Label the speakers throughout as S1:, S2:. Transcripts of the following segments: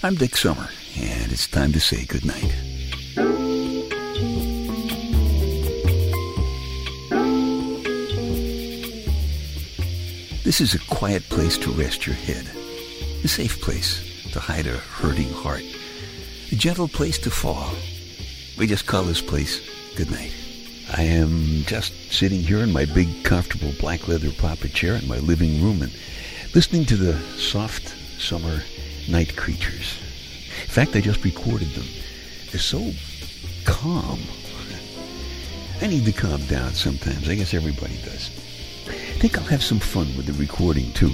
S1: I'm Dick Summer, and it's time to say goodnight. This is a quiet place to rest your head, a safe place to hide a hurting heart, a gentle place to fall. We just call this place goodnight. I am just sitting here in my big, comfortable black leather papa chair in my living room and listening to the soft summer night creatures. In fact, I just recorded them. They're so calm. I need to calm down sometimes. I guess everybody does. I think I'll have some fun with the recording too.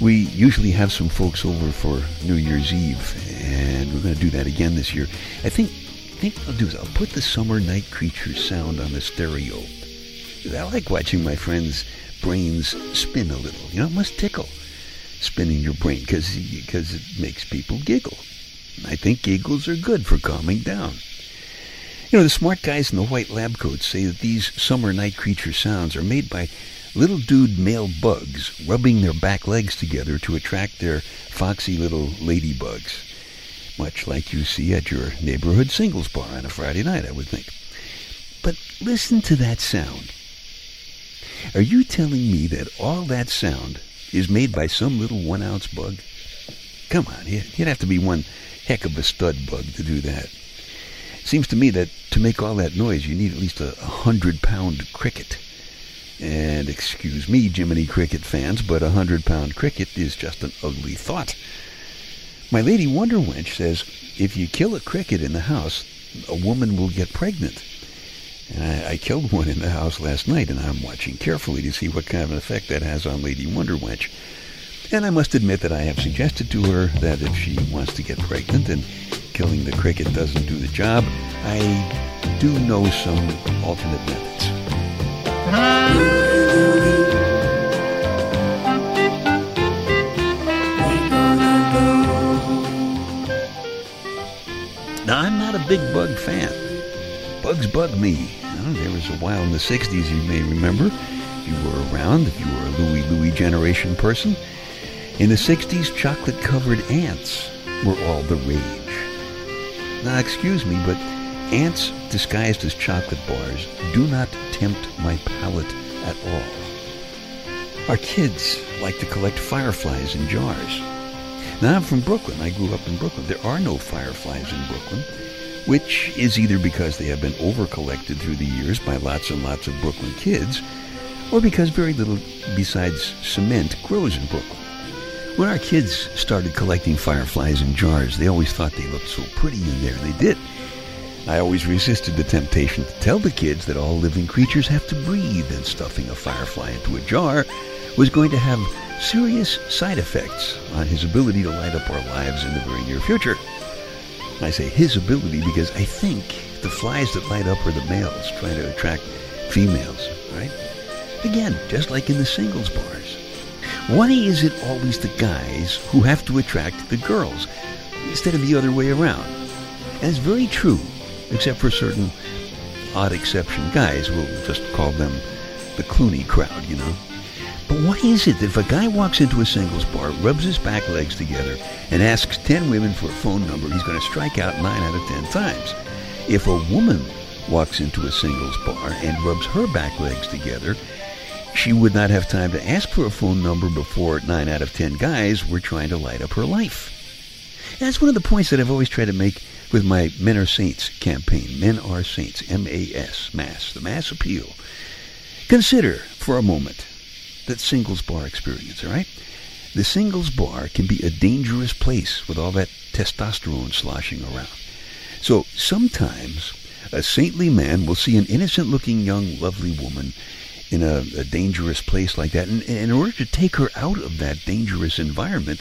S1: We usually have some folks over for New Year's Eve, and we're going to do that again this year. I think, I think I'll do is I'll put the summer night creatures sound on the stereo. I like watching my friends' brains spin a little. You know, it must tickle spinning your brain because it makes people giggle. I think giggles are good for calming down. You know, the smart guys in the white lab coats say that these summer night creature sounds are made by little dude male bugs rubbing their back legs together to attract their foxy little ladybugs. Much like you see at your neighborhood singles bar on a Friday night, I would think. But listen to that sound. Are you telling me that all that sound is made by some little one ounce bug? Come on, you'd have to be one heck of a stud bug to do that. Seems to me that to make all that noise, you need at least a hundred pound cricket. And excuse me, Jiminy Cricket fans, but a hundred pound cricket is just an ugly thought. My lady Wonder Wench says if you kill a cricket in the house, a woman will get pregnant. And I, I, killed one in the house last night, and I'm watching carefully to see what kind of an effect that has on Lady Wonder Wench. And I must admit that I have suggested to her that if she wants to get pregnant and killing the cricket doesn't do the job, I do know some alternate methods. Now, I'm not a big bug fan. Bugs bug me. there was a while in the 60s, you may remember, if you were around, if you were a Louie Louie generation person. In the 60s, chocolate covered ants were all the rage. Now, excuse me, but ants disguised as chocolate bars do not tempt my palate at all. Our kids like to collect fireflies in jars. Now, I'm from Brooklyn. I grew up in Brooklyn. There are no fireflies in Brooklyn, which is either because they have been over-collected through the years by lots and lots of Brooklyn kids, or because very little besides cement grows in Brooklyn. When our kids started collecting fireflies in jars, they always thought they looked so pretty in there. They did. I always resisted the temptation to tell the kids that all living creatures have to breathe, and stuffing a firefly into a jar was going to have serious side effects on his ability to light up our lives in the very near future. I say his ability because I think the flies that light up are the males trying to attract females, right? Again, just like in the singles bars. Why is it always the guys who have to attract the girls instead of the other way around? And it's very true, except for certain odd exception guys. We'll just call them the Clooney crowd, you know. But why is it that if a guy walks into a singles bar, rubs his back legs together, and asks 10 women for a phone number, he's going to strike out 9 out of 10 times? If a woman walks into a singles bar and rubs her back legs together, she would not have time to ask for a phone number before 9 out of 10 guys were trying to light up her life. And that's one of the points that I've always tried to make with my Men Are Saints campaign. Men Are Saints, M-A-S, Mass, the Mass Appeal. Consider for a moment that singles bar experience, all right? The singles bar can be a dangerous place with all that testosterone sloshing around. So sometimes a saintly man will see an innocent looking young lovely woman in a, a dangerous place like that. And, and in order to take her out of that dangerous environment,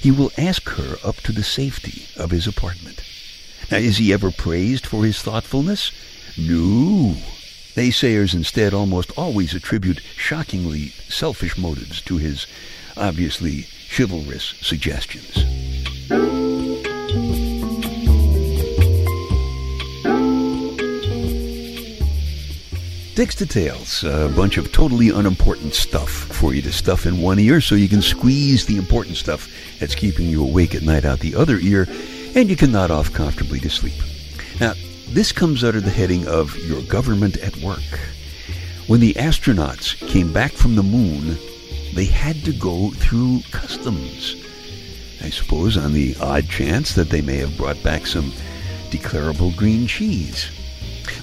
S1: he will ask her up to the safety of his apartment. Now, is he ever praised for his thoughtfulness? No. Naysayers instead almost always attribute shockingly selfish motives to his obviously chivalrous suggestions. Dicks Details, a bunch of totally unimportant stuff for you to stuff in one ear so you can squeeze the important stuff that's keeping you awake at night out the other ear and you can nod off comfortably to sleep. Now, this comes under the heading of Your Government at Work. When the astronauts came back from the moon, they had to go through customs. I suppose on the odd chance that they may have brought back some declarable green cheese.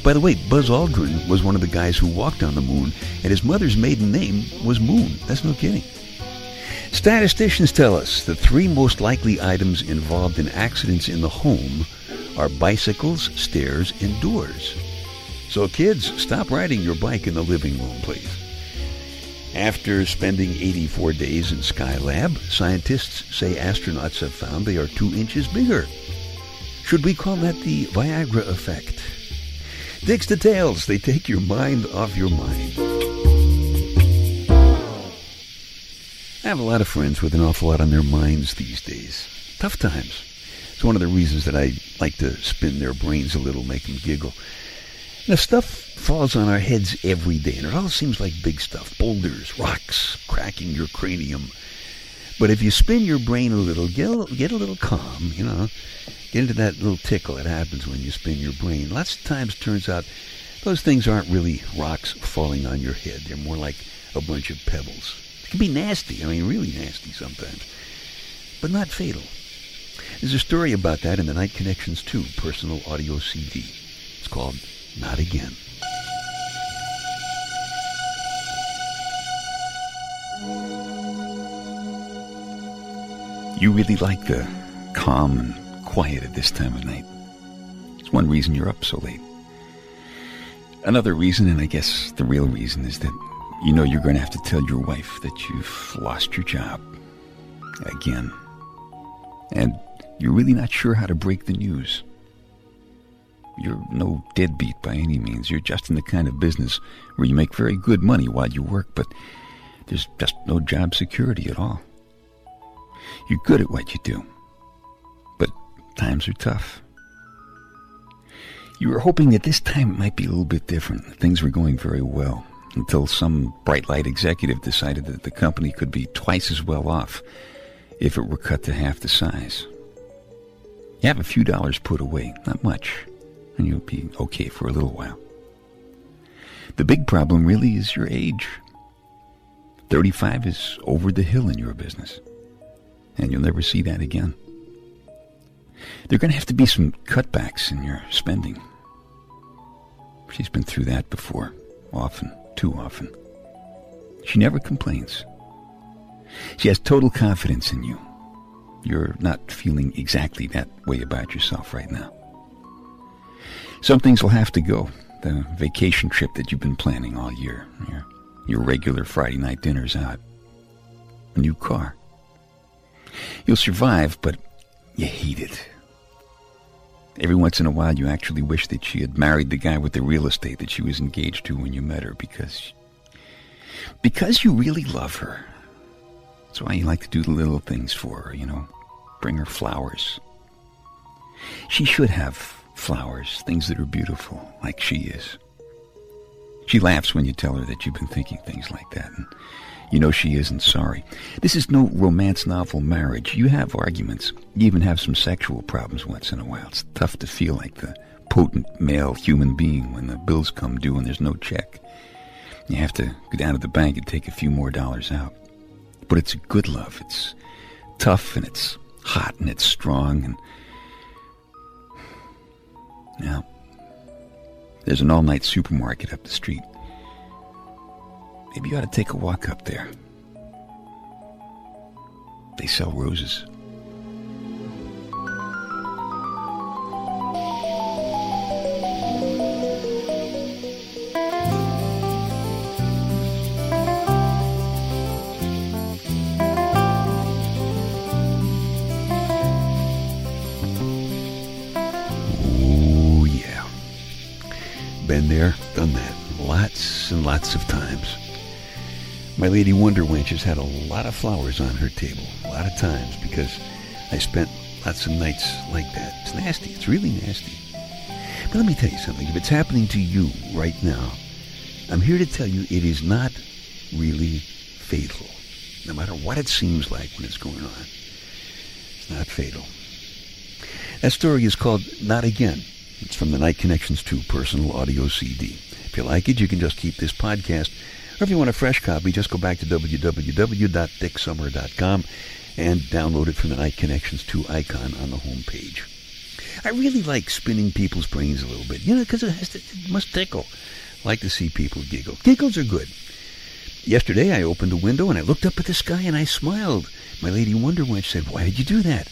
S1: By the way, Buzz Aldrin was one of the guys who walked on the moon, and his mother's maiden name was Moon. That's no kidding. Statisticians tell us the three most likely items involved in accidents in the home are bicycles, stairs, and doors. So, kids, stop riding your bike in the living room, please. After spending 84 days in Skylab, scientists say astronauts have found they are two inches bigger. Should we call that the Viagra effect? Dicks details, they take your mind off your mind. I have a lot of friends with an awful lot on their minds these days. Tough times. It's one of the reasons that I like to spin their brains a little, make them giggle. Now, stuff falls on our heads every day, and it all seems like big stuff boulders, rocks, cracking your cranium. But if you spin your brain a little, get a, get a little calm, you know, get into that little tickle that happens when you spin your brain. Lots of times turns out those things aren't really rocks falling on your head. They're more like a bunch of pebbles. It can be nasty, I mean, really nasty sometimes, but not fatal. There's a story about that in the Night Connections 2 personal audio CD. It's called Not Again. You really like the calm and quiet at this time of night. It's one reason you're up so late. Another reason, and I guess the real reason, is that you know you're going to have to tell your wife that you've lost your job. Again. And you're really not sure how to break the news. You're no deadbeat by any means. You're just in the kind of business where you make very good money while you work, but there's just no job security at all. You're good at what you do, but times are tough. You were hoping that this time it might be a little bit different. Things were going very well until some bright light executive decided that the company could be twice as well off if it were cut to half the size. You have a few dollars put away, not much, and you'll be okay for a little while. The big problem really is your age. 35 is over the hill in your business, and you'll never see that again. There are going to have to be some cutbacks in your spending. She's been through that before, often, too often. She never complains. She has total confidence in you. You're not feeling exactly that way about yourself right now. Some things will have to go. The vacation trip that you've been planning all year, your, your regular Friday night dinners out, a new car. You'll survive, but you hate it. Every once in a while, you actually wish that she had married the guy with the real estate that she was engaged to when you met her because, because you really love her. That's why you like to do the little things for her, you know, bring her flowers. She should have flowers, things that are beautiful, like she is. She laughs when you tell her that you've been thinking things like that, and you know she isn't sorry. This is no romance novel marriage. You have arguments. You even have some sexual problems once in a while. It's tough to feel like the potent male human being when the bills come due and there's no check. You have to go down to the bank and take a few more dollars out. But it's good love. It's tough and it's hot and it's strong and now there's an all-night supermarket up the street. Maybe you ought to take a walk up there. They sell roses. Been there, done that. Lots and lots of times. My Lady Wonder Wench has had a lot of flowers on her table, a lot of times, because I spent lots of nights like that. It's nasty. It's really nasty. But let me tell you something. If it's happening to you right now, I'm here to tell you it is not really fatal. No matter what it seems like when it's going on, it's not fatal. That story is called Not Again. It's from the Night Connections 2 personal audio CD. If you like it, you can just keep this podcast. Or if you want a fresh copy, just go back to www.dicksummer.com and download it from the Night Connections 2 icon on the home page. I really like spinning people's brains a little bit, you know, because it, it must tickle. I like to see people giggle. Giggles are good. Yesterday, I opened a window and I looked up at the sky and I smiled. My lady Wonder Wench said, Why did you do that?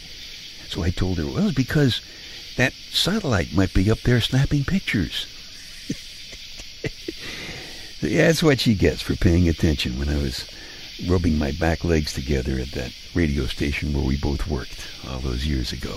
S1: So I told her, Well, because that satellite might be up there snapping pictures. that's what she gets for paying attention when I was rubbing my back legs together at that radio station where we both worked all those years ago.